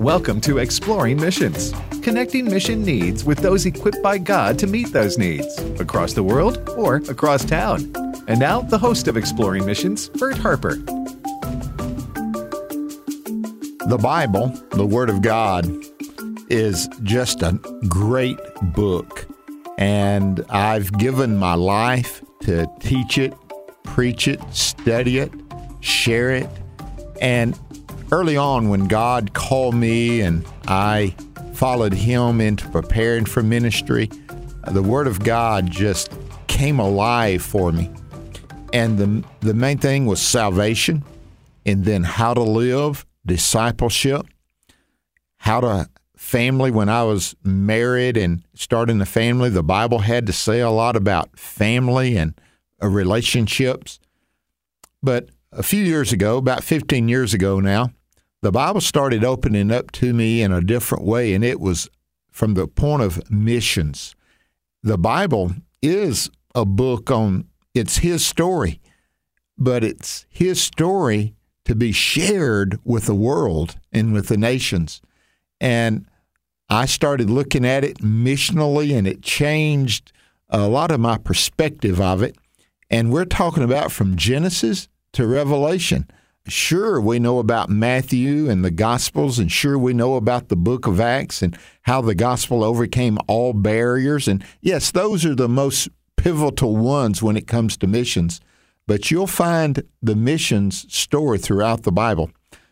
Welcome to Exploring Missions, connecting mission needs with those equipped by God to meet those needs across the world or across town. And now, the host of Exploring Missions, Bert Harper. The Bible, the Word of God, is just a great book. And I've given my life to teach it, preach it, study it, share it. And early on, when God called me and I followed Him into preparing for ministry, the Word of God just came alive for me. And the, the main thing was salvation, and then how to live, discipleship, how to family. When I was married and starting a family, the Bible had to say a lot about family and uh, relationships. But a few years ago, about 15 years ago now, the Bible started opening up to me in a different way, and it was from the point of missions. The Bible is a book on, it's His story, but it's His story to be shared with the world and with the nations. And I started looking at it missionally, and it changed a lot of my perspective of it. And we're talking about from Genesis to Revelation. Sure, we know about Matthew and the Gospels, and sure, we know about the book of Acts and how the gospel overcame all barriers. And yes, those are the most pivotal ones when it comes to missions. But you'll find the missions story throughout the Bible.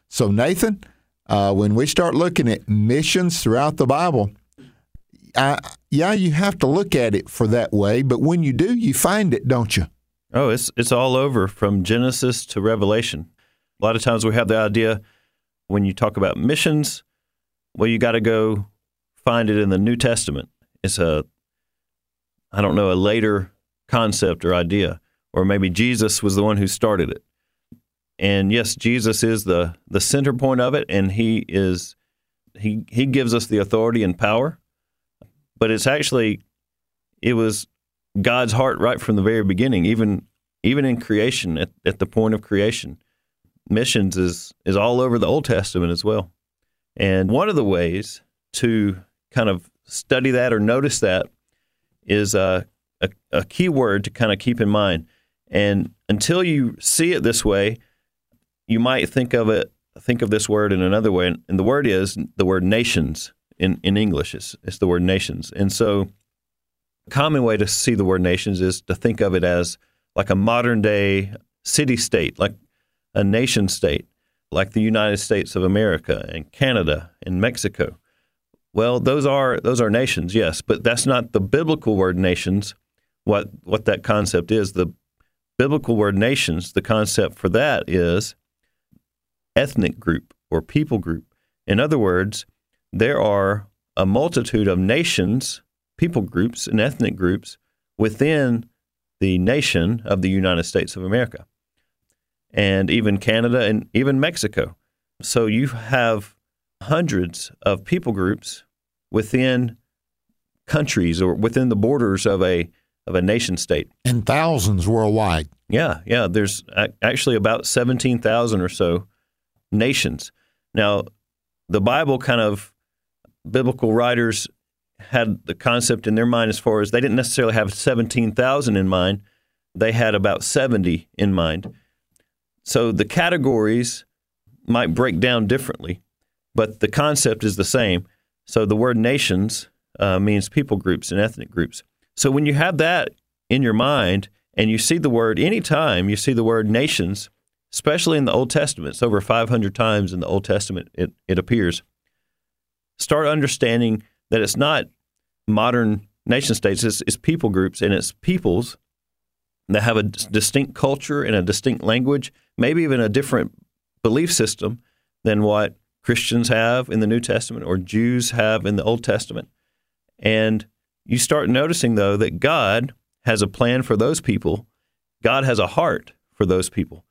So, Nathan, uh, when we start looking at missions throughout the Bible, I, yeah, you have to look at it for that way. But when you do, you find it, don't you? Oh, it's it's all over from Genesis to Revelation. A lot of times we have the idea when you talk about missions, well, you got to go find it in the New Testament. It's a, I don't know, a later concept or idea, or maybe Jesus was the one who started it. And yes, Jesus is the the center point of it, and he is he he gives us the authority and power. But it's actually it was God's heart right from the very beginning, even even in creation, at, at the point of creation. Missions is is all over the Old Testament as well. And one of the ways to kind of study that or notice that is uh, a, a key word to kind of keep in mind. And until you see it this way, you might think of it think of this word in another way. And the word is the word nations in, in English. It's, it's the word nations. And so a common way to see the word nations is to think of it as like a modern day city state, like a nation state, like the United States of America and Canada and Mexico. Well, those are those are nations, yes, but that's not the biblical word nations. What what that concept is, the biblical word nations, the concept for that is ethnic group or people group. In other words, there are a multitude of nations people groups and ethnic groups within the nation of the United States of America, and even Canada and even Mexico. So you have hundreds of people groups within countries or within the borders of a of a nation state, and thousands worldwide. Yeah, yeah. There's actually about seventeen thousand or so nations. Now, the Bible kind of biblical writers had the concept in their mind as far as they didn't necessarily have 17,000 in mind, they had about 70 in mind. So the categories might break down differently, but the concept is the same. So the word nations uh, means people groups and ethnic groups. So when you have that in your mind and you see the word, anytime you see the word nations, especially in the Old Testament, it's over 500 times in the Old Testament it, it appears, start understanding that it's not modern nation states, it's, it's people groups and it's peoples that have a distinct culture and a distinct language, maybe even a different belief system than what Christians have in the New Testament or Jews have in the Old Testament. And you start noticing, though, that God has a plan for those people God has a heart for those people,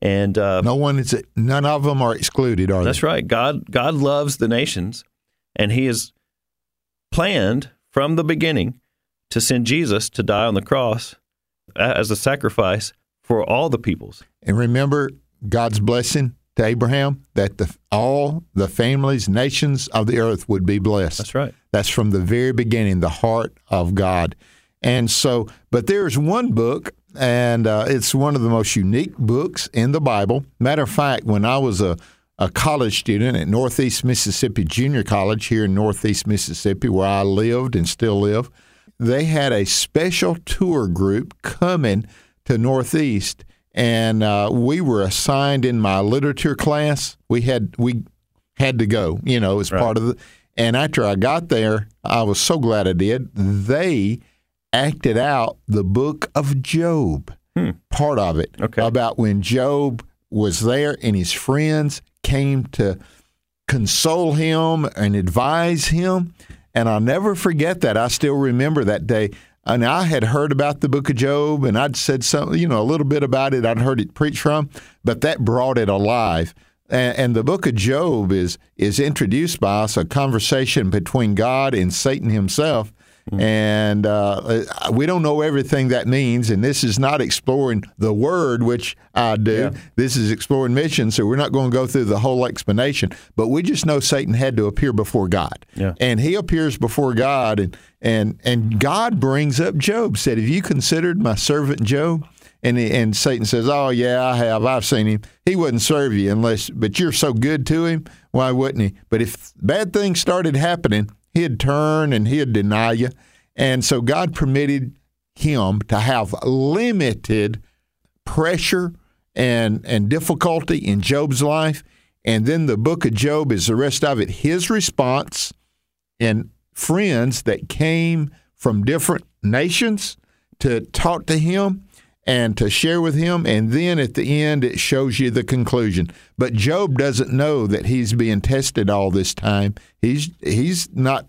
and uh, no one is none of them are excluded, are that's they? right. God God loves the nations, and He has planned from the beginning to send Jesus to die on the cross as a sacrifice for all the peoples. And remember God's blessing to Abraham that the, all the families, nations of the earth would be blessed. That's right. That's from the very beginning, the heart of God. And so, but there's one book, and uh, it's one of the most unique books in the Bible. Matter of fact, when I was a, a college student at Northeast Mississippi Junior College here in Northeast Mississippi, where I lived and still live, they had a special tour group coming to Northeast, and uh, we were assigned in my literature class. We had we had to go, you know, as Right. part of the. And after I got there, I was so glad I did. They acted out the book of Job, part of it, Okay. about when Job was there and his friends came to console him and advise him. And I'll never forget that. I still remember that day. And I had heard about the book of Job and I'd said something, you know, a little bit about it. I'd heard it preached from, but that brought it alive. And, and the book of Job is is introduced by us a conversation between God and Satan himself. And uh, we don't know everything that means. And this is not exploring the word, which I do. This is exploring mission. So we're not going to go through the whole explanation. But we just know Satan had to appear before God. Yeah. And he appears before God. And, and, and God brings up Job, said, Have you considered my servant Job? And, he, and Satan says, Oh, yeah, I have. I've seen him. He wouldn't serve you unless, but you're so good to him. Why wouldn't he? But if bad things started happening, he'd turn and he'd deny you. And so God permitted him to have limited pressure and, and difficulty in Job's life. And then the book of Job is the rest of it his response and friends that came from different nations to talk to him and to share with him. And then at the end, it shows you the conclusion. But Job doesn't know that he's being tested all this time. He's he's not.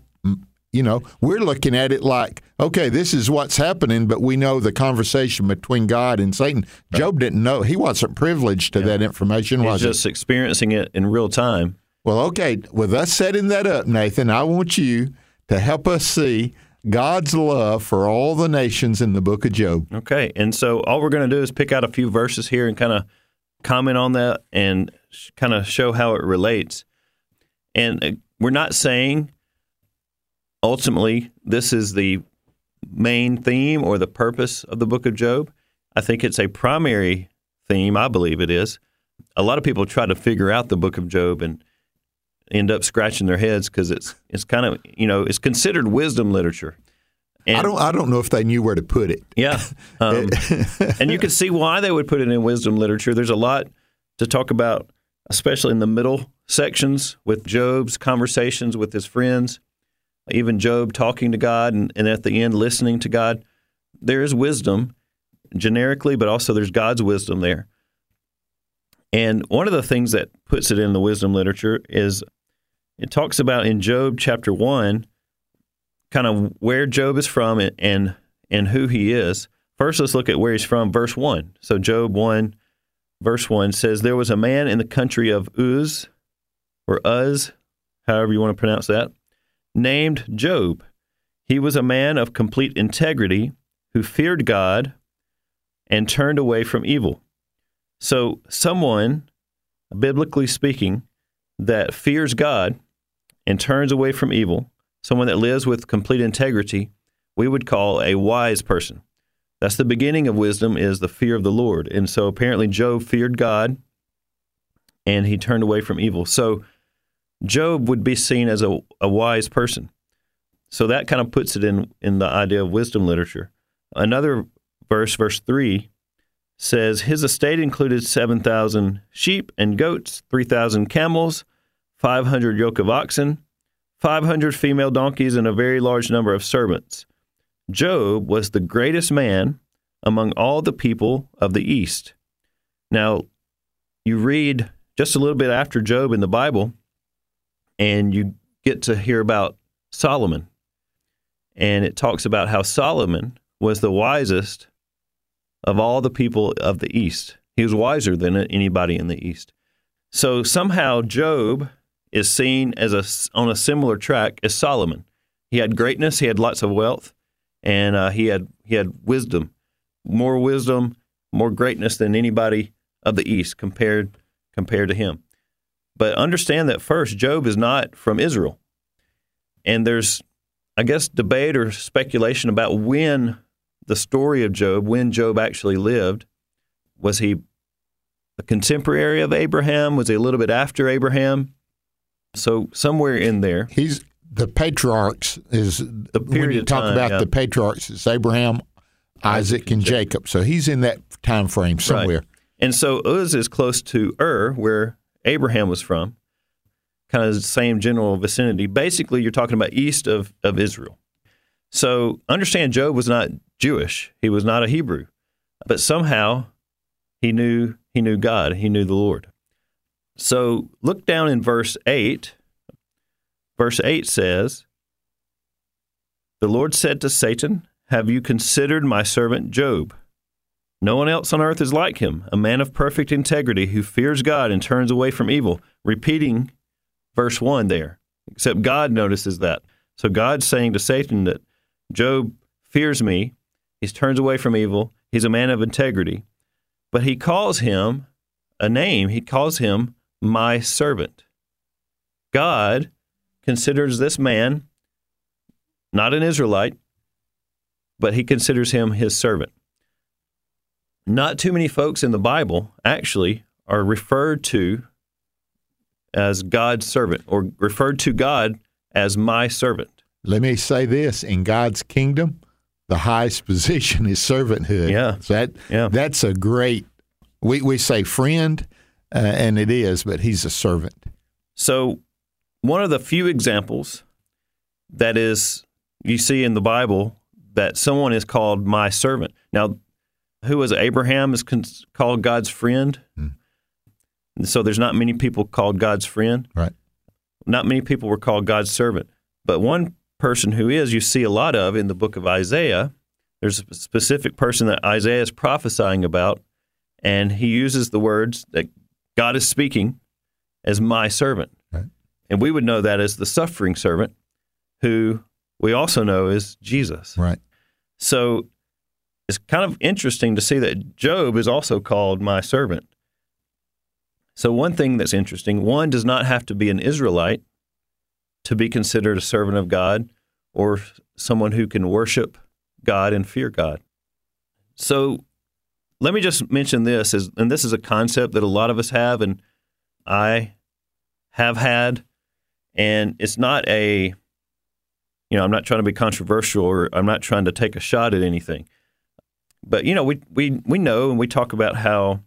You know, we're looking at it like, okay, this is what's happening, but we know the conversation between God and Satan. Job didn't know; he wasn't privileged to that information, He's was he? just experiencing it in real time. Well, okay. With us setting that up, Nathan, I want you to help us see God's love for all the nations in the book of Job. Okay, and so all we're going to do is pick out a few verses here and kind of comment on that and kind of show how it relates. And uh, we're not saying ultimately this is the main theme or the purpose of the book of Job. I think it's a primary theme. I believe it is. A lot of people try to figure out the book of Job and end up scratching their heads because it's it's kind of you know it's considered wisdom literature. And, I don't. I don't know if they knew where to put it. yeah. Um, and you can see why they would put it in wisdom literature. There's a lot to talk about, especially in the middle sections with Job's conversations with his friends, even Job talking to God, and, and at the end listening to God. There is wisdom generically, but also there's God's wisdom there. And one of the things that puts it in the wisdom literature is it talks about in Job chapter 1 kind of where Job is from and, and and who he is. First, let's look at where he's from. Verse one. So Job one, verse one says, "There was a man in the country of Uz, or Uz, however you want to pronounce that, named Job. He was a man of complete integrity who feared God and turned away from evil." So, someone, biblically speaking, that fears God and turns away from evil, someone that lives with complete integrity, we would call a wise person. That's the beginning of wisdom is the fear of the Lord. And so apparently Job feared God and he turned away from evil. So Job would be seen as a, a wise person. So that kind of puts it in in the idea of wisdom literature. Another verse, verse 3 says his estate included 7,000 sheep and goats, 3,000 camels, 500 yoke of oxen, 500 female donkeys, and a very large number of servants. Job was the greatest man among all the people of the East. Now, you read just a little bit after Job in the Bible, and you get to hear about Solomon. And it talks about how Solomon was the wisest of all the people of the East. He was wiser than anybody in the East. So somehow Job is seen as a, on a similar track as Solomon. He had greatness, he had lots of wealth, and uh, he had he had wisdom, more wisdom, more greatness than anybody of the East compared compared to him. But understand that first, Job is not from Israel, and there's, I guess, debate or speculation about when the story of Job, when Job actually lived. Was he a contemporary of Abraham? Was he a little bit after Abraham? So somewhere in there, he's the patriarchs is the when you talk time, about yeah. the patriarchs, it's Abraham, Isaac, and Jacob. Jacob. So he's in that time frame somewhere. Right. And so Uz is close to Ur, where Abraham was from, kind of the same general vicinity. Basically, you're talking about east of, of Israel. So understand Job was not Jewish. He was not a Hebrew. But somehow he knew he knew God. He knew the Lord. So look down in verse 8. Verse 8 says, The Lord said to Satan, Have you considered my servant Job? No one else on earth is like him, a man of perfect integrity who fears God and turns away from evil. Repeating verse 1 there, except God notices that. So God's saying to Satan that Job fears me, he turns away from evil, he's a man of integrity, but he calls him a name. He calls him my servant. God considers this man not an Israelite, but he considers him his servant. Not too many folks in the Bible actually are referred to as God's servant or referred to God as my servant. Let me say this in God's kingdom, the highest position is servanthood. Yeah. So that, yeah. That's a great, we, we say friend, uh, and it is, but he's a servant. So, one of the few examples that is you see in the Bible that someone is called my servant. Now, who was Abraham is called God's friend. Hmm. So there's not many people called God's friend. Right. Not many people were called God's servant. But one person who is, you see a lot of in the book of Isaiah. There's a specific person that Isaiah is prophesying about, and he uses the words that God is speaking as my servant. Right. And we would know that as the suffering servant, who we also know is Jesus. Right. So it's kind of interesting to see that Job is also called my servant. So, one thing that's interesting one does not have to be an Israelite to be considered a servant of God or someone who can worship God and fear God. So, let me just mention this, as, and this is a concept that a lot of us have, and I have had, and it's not a, you know, I'm not trying to be controversial or I'm not trying to take a shot at anything. But, you know, we, we, we know and we talk about how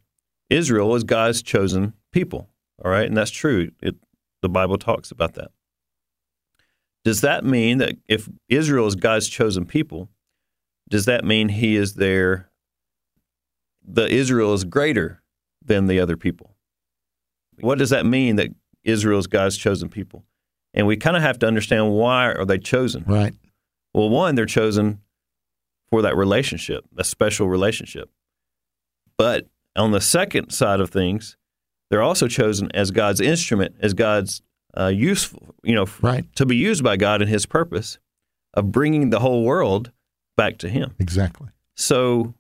Israel is God's chosen people, all right? And that's true. It, the Bible talks about that. Does that mean that if Israel is God's chosen people, does that mean he is their the Israel is greater than the other people. What does that mean that Israel is God's chosen people? And we kind of have to understand why are they chosen? Right. Well, one, they're chosen for that relationship, a special relationship. But on the second side of things, they're also chosen as God's instrument, as God's uh, useful, you know, right. to be used by God in His purpose of bringing the whole world back to Him. Exactly. So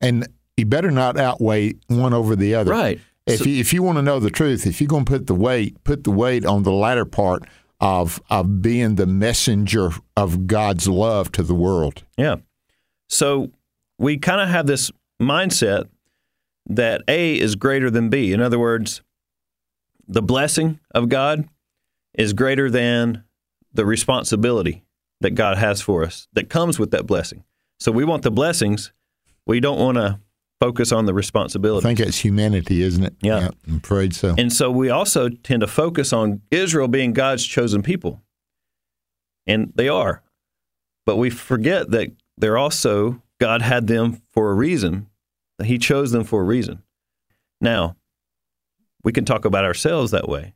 and you better not outweigh one over the other. Right. If So- you, if you want to know the truth, if you're going to put the weight, put the weight on the latter part of of being the messenger of God's love to the world. Yeah. So we kind of have this mindset that A is greater than B. In other words, the blessing of God is greater than the responsibility that God has for us that comes with that blessing. So we want the blessings, we don't want to focus on the responsibility. I think it's humanity, isn't it? Yeah. I'm afraid so. And so we also tend to focus on Israel being God's chosen people. And they are. But we forget that they're also, God had them for a reason, that He chose them for a reason. Now, we can talk about ourselves that way.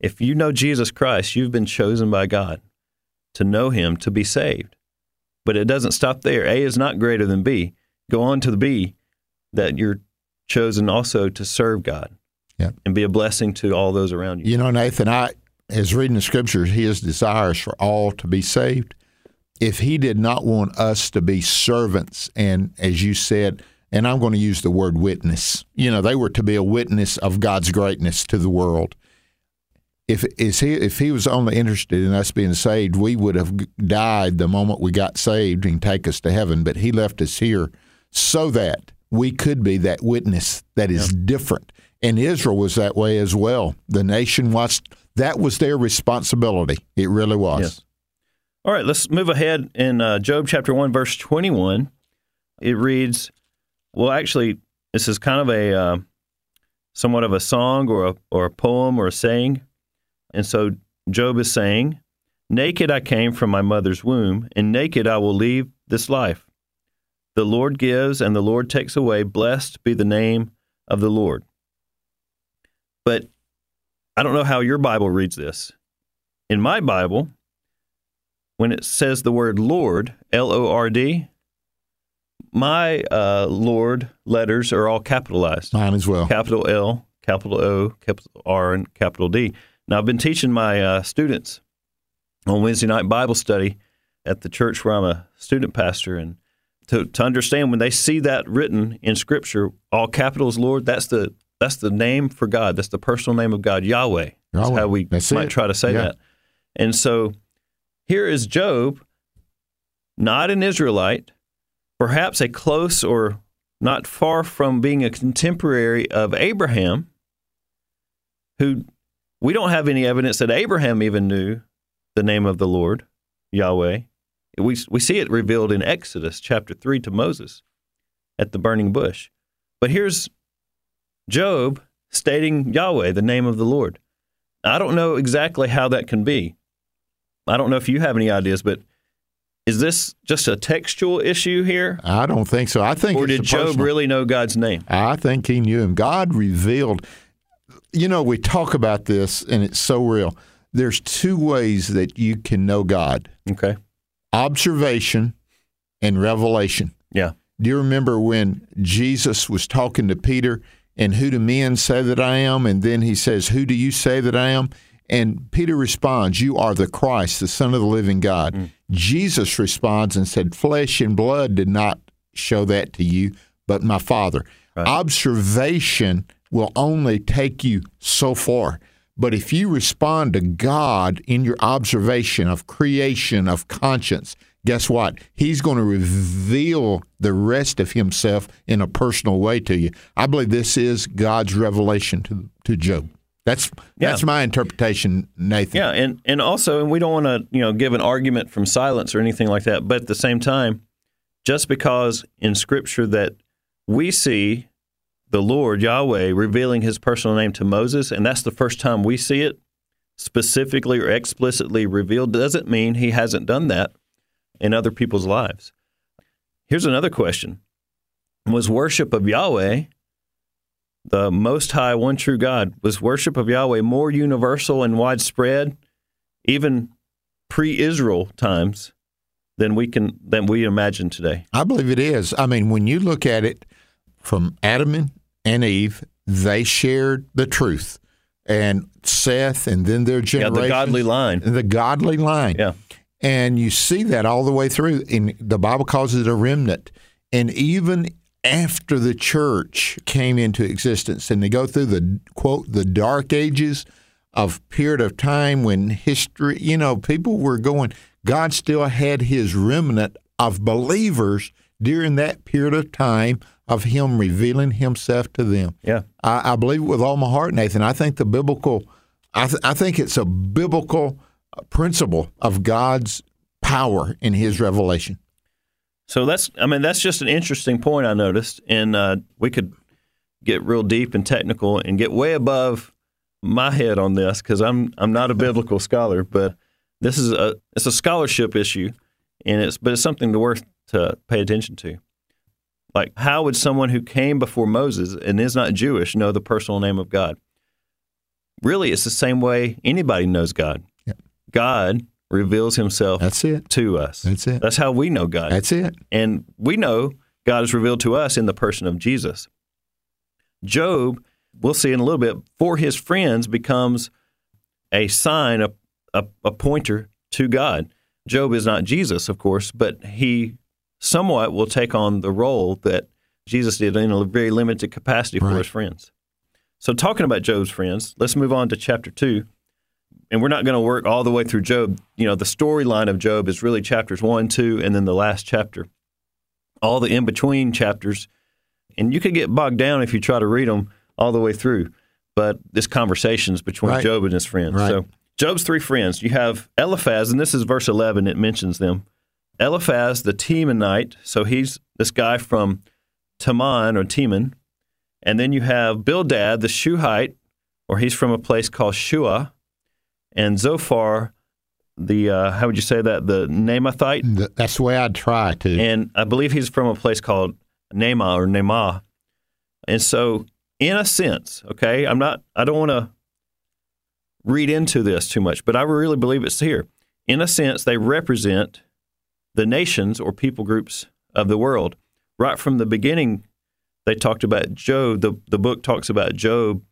If you know Jesus Christ, you've been chosen by God to know Him, to be saved. But it doesn't stop there. A is not greater than B. go on to the be that you're chosen also to serve God Yeah. and be a blessing to all those around you. You know, Nathan, I as reading the scriptures, his desires for all to be saved. If he did not want us to be servants, and as you said, and I'm going to use the word witness, you know, they were to be a witness of God's greatness to the world. If is he if he was only interested in us being saved, we would have died the moment we got saved and take us to heaven. But he left us here so that we could be that witness that is different. And Israel was that way as well. The nation was that was their responsibility. It really was. Yes. All right, let's move ahead in uh, Job chapter 1, verse 21. It reads, well, actually, this is kind of a uh, somewhat of a song or a, or a poem or a saying. And so Job is saying, Naked I came from my mother's womb, and naked I will leave this life. The Lord gives and the Lord takes away. Blessed be the name of the Lord. But I don't know how your Bible reads this. In my Bible, when it says the word Lord, L O R D, my uh, Lord letters are all capitalized Mine as well. capital L, capital O, capital R, and capital D. Now, I've been teaching my uh, students on Wednesday night Bible study at the church where I'm a student pastor, and to, to understand when they see that written in Scripture, all capitals Lord, that's the that's the name for God. That's the personal name of God, Yahweh. That's Yahweh. how we That's might it. try to say Yeah. that. And so here is Job, not an Israelite, perhaps a close or not far from being a contemporary of Abraham, who we don't have any evidence that Abraham even knew the name of the Lord, Yahweh. We, we see it revealed in Exodus chapter 3 to Moses at the burning bush. But here's Job stating Yahweh, the name of the Lord. I don't know exactly how that can be. I don't know if you have any ideas, but is this just a textual issue here? I don't think so. I think Or did Job personal- really know God's name? I think he knew him. God revealed. You know, we talk about this, and it's so real. There's two ways that you can know God: Okay. Observation and revelation. Yeah. Do you remember when Jesus was talking to Peter and who do men say that I am? And then he says, Who do you say that I am? And Peter responds, You are the Christ, the Son of the living God. Mm. Jesus responds and said, Flesh and blood did not show that to you, but my Father. Observation will only take you so far. But if you respond to God in your observation of creation, of conscience, guess what? He's going to reveal the rest of himself in a personal way to you. I believe this is God's revelation to to Job. That's that's Yeah. my interpretation, Nathan. Yeah, and and also, and we don't want to you know give an argument from silence or anything like that. But at the same time, just because in Scripture that we see the Lord Yahweh revealing His personal name to Moses, and that's the first time we see it specifically or explicitly revealed, doesn't mean He hasn't done that in other people's lives. Here's another question: Was worship of Yahweh the Most High, one true God, was worship of Yahweh more universal and widespread, even pre-Israel times, than we can than we imagine today. I believe it is. I mean, when you look at it from Adam and Eve, they shared the truth. And Seth and then their Yeah, generation. the godly line. The godly line. Yeah. And you see that all the way through. And the Bible calls it a remnant. And even after the church came into existence and they go through the quote the dark ages of period of time when history you know people were going god still had his remnant of believers during that period of time of him revealing himself to them Yeah. I, I believe it with all my heart, Nathan. I think the biblical, I, th- I think it's a biblical uh, principle of God's power in His revelation. So that's I mean that's just an interesting point I noticed, and uh, we could get real deep and technical and get way above my head on this because I'm I'm not a biblical scholar, but this is a it's a scholarship issue, and it's but it's something to worth to pay attention to. Like how would someone who came before Moses and is not Jewish know the personal name of God? Really, it's the same way anybody knows God. God reveals Himself That's it. to us. That's it. That's how we know God. That's it. And we know God is revealed to us in the person of Jesus. Job, we'll see in a little bit, for his friends becomes a sign, a, a, a pointer to God. Job is not Jesus, of course, but he somewhat will take on the role that Jesus did in a very limited capacity for Right. his friends. So, talking about Job's friends, let's move on to chapter two. And we're not going to work all the way through Job. You know, the storyline of Job is really chapters one, two, and then the last chapter. All the in between chapters. And you could get bogged down if you try to read them all the way through. But this conversation's between Right. Job and his friends. Right. So, Job's three friends. You have Eliphaz, and this is verse 11, it mentions them. Eliphaz the Temanite, so he's this guy from Teman or Teman. And then you have Bildad the Shuhite, or he's from a place called Shua. And Zophar, the, uh, how would you say that? The Naamathite. That's the way I'd try to. And I believe he's from a place called Nema or Nema. And so, in a sense, okay, I'm not, I don't want to read into this too much, but I really believe it's here. In a sense, they represent the nations or people groups of the world. Right from the beginning, they talked about Job, the, the book talks about Job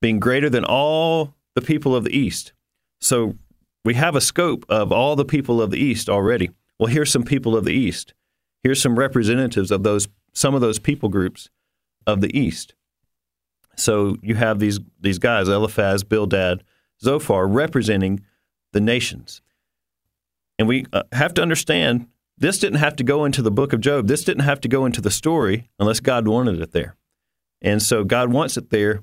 being greater than all the people of the East. So we have a scope of all the people of the East already. Well, here's some people of the East. Here's some representatives of those some of those people groups of the East. So you have these these guys, Eliphaz, Bildad, Zophar, representing the nations. And we uh, have to understand this didn't have to go into the book of Job. This didn't have to go into the story unless God wanted it there. And so God wants it there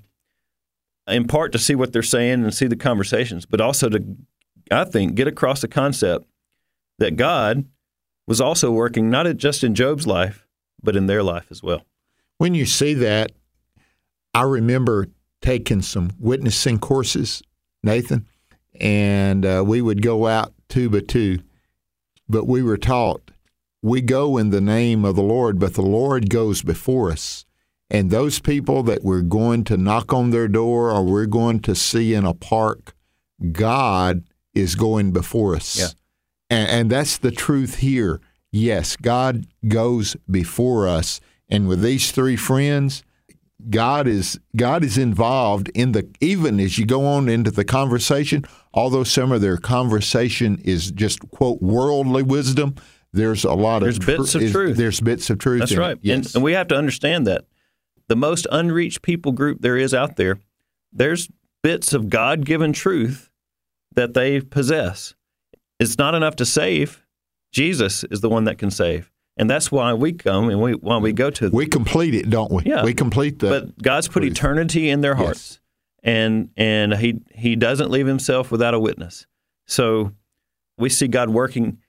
in part to see what they're saying and see the conversations, but also to, I think, get across the concept that God was also working not just in Job's life, but in their life as well. when you see that, I remember taking some witnessing courses, Nathan, and uh, we would go out two by two, but we were taught we go in the name of the Lord, but the Lord goes before us. And those people that we're going to knock on their door or we're going to see in a park, God is going before us. Yeah. And, and that's the truth here. Yes, God goes before us. And with these three friends, God is God is involved in the even as you go on into the conversation, although some of their conversation is just quote worldly wisdom, there's a lot There's of bits of is- truth. There's bits of truth. That's in it. right. Yes. And, and we have to understand that the most unreached people group there is out there, there's bits of God given truth that they possess. It's not enough to save. Jesus is the one that can save. And that's why we come and we why we go to we complete it, don't we? Yeah. We complete the but God's put truth. eternity in their Yes. hearts, and and he he doesn't leave himself without a witness. So we see God working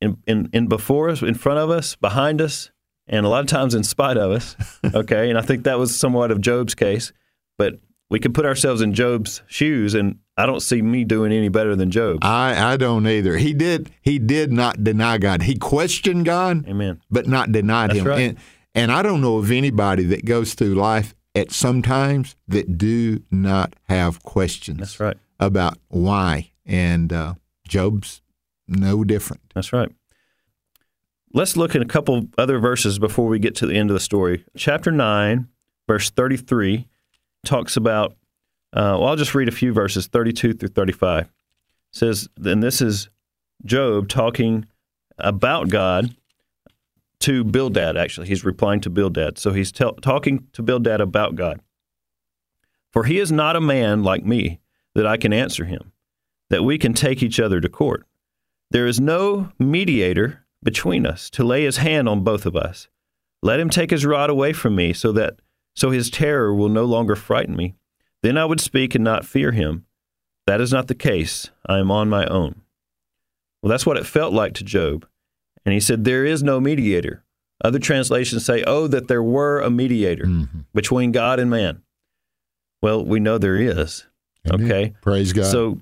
in in, in before us, in front of us, behind us, and a lot of times in spite of us. Okay, and I think that was somewhat of Job's case, but we could put ourselves in Job's shoes, and I don't see me doing any better than Job. I, I don't either. He did he did not deny God. He questioned God, Amen. but not denied That's him. right. And and I don't know of anybody that goes through life at some times that do not have questions. That's right. About why. And uh, Job's no different. That's right. Let's look at a couple other verses before we get to the end of the story. Chapter 9, verse 33, talks about, uh, well, I'll just read a few verses, 32 through 35. It says, and this is Job talking about God to Bildad, actually. He's replying to Bildad. So he's tel- talking to Bildad about God. For he is not a man like me that I can answer him, that we can take each other to court. There is no mediator between us to lay his hand on both of us. Let him take his rod away from me so that so his terror will no longer frighten me. Then I would speak and not fear him. That is not the case. I am on my own. Well, that's what it felt like to Job. And he said, There is no mediator. Other translations say, Oh, that there were a mediator mm-hmm. between God and man. Well, we know there is. Amen. Okay. Praise God. So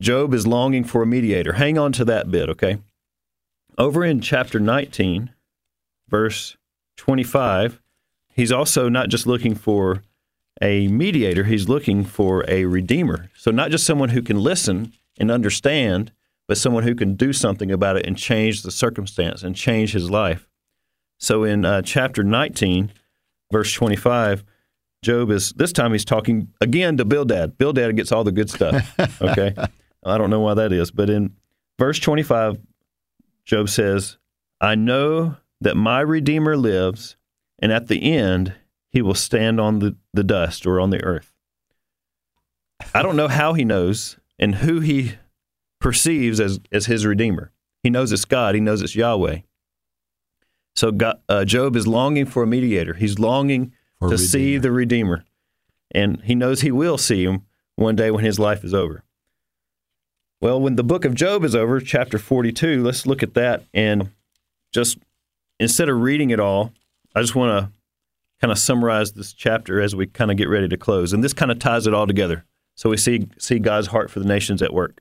Job is longing for a mediator. Hang on to that bit, okay? Over in chapter 19, verse 25, he's also not just looking for a mediator, he's looking for a redeemer. So, not just someone who can listen and understand, but someone who can do something about it and change the circumstance and change his life. So in uh, chapter 19, verse 25, Job is this time he's talking again to Bildad. Bildad gets all the good stuff. Okay, I don't know why that is, but in verse 25, Job says, "I know that my Redeemer lives, and at the end he will stand on the, the dust or on the earth." I don't know how he knows and who he perceives as as his Redeemer. He knows it's God. He knows it's Yahweh. So God, uh, Job is longing for a mediator. He's longing For to see the Redeemer. And he knows he will see him one day when his life is over. Well, when the book of Job is over, chapter 42, let's look at that. And just instead of reading it all, I just want to kind of summarize this chapter as we kind of get ready to close. And this kind of ties it all together. So we see, see God's heart for the nations at work.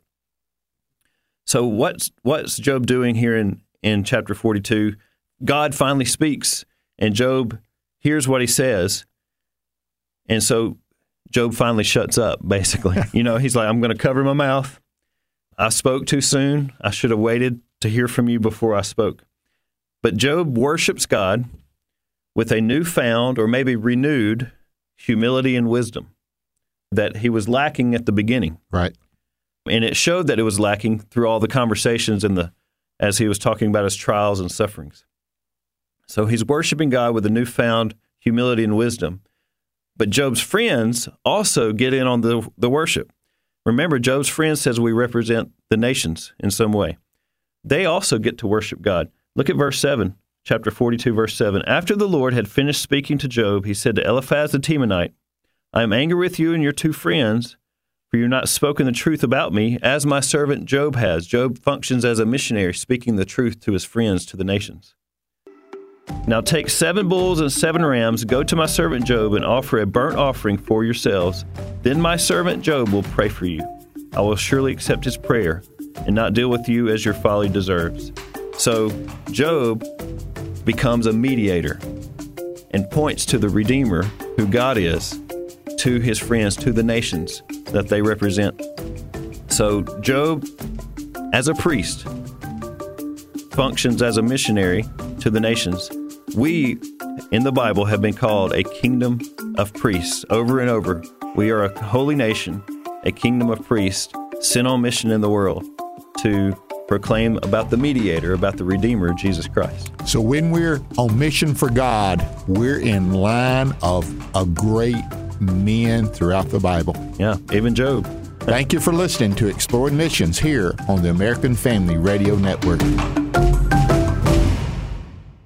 So what's what's Job doing here in, in chapter 42? God finally speaks, and Job hears what he says. And so Job finally shuts up, basically. you know, he's like, I'm going to cover my mouth. I spoke too soon. I should have waited to hear from you before I spoke. But Job worships God with a newfound or maybe renewed humility and wisdom that he was lacking at the beginning Right. and it showed that it was lacking through all the conversations and the as he was talking about his trials and sufferings. So he's worshiping God with a newfound humility and wisdom. But Job's friends also get in on the, the worship. Remember, Job's friends says we represent the nations in some way. They also get to worship God. Look at verse 7, chapter 42, verse 7. After the Lord had finished speaking to Job, he said to Eliphaz the Temanite, I am angry with you and your two friends, for you have not spoken the truth about me, as my servant Job has. Job functions as a missionary, speaking the truth to his friends, to the nations. Now take seven bulls and seven rams, go to my servant Job, and offer a burnt offering for yourselves. Then my servant Job will pray for you. I will surely accept his prayer and not deal with you as your folly deserves. So Job becomes a mediator and points to the Redeemer, who God is, to his friends, to the nations that they represent. So Job, as a priest, functions as a missionary to the nations. We, in the Bible, have been called a kingdom of priests over and over. We are a holy nation, a kingdom of priests, sent on mission in the world to proclaim about the mediator, about the Redeemer, Jesus Christ. So when we're on mission for God, we're in line of a great men throughout the Bible. Yeah, even Job. Thank you for listening to Exploring Missions here on the American Family Radio Network.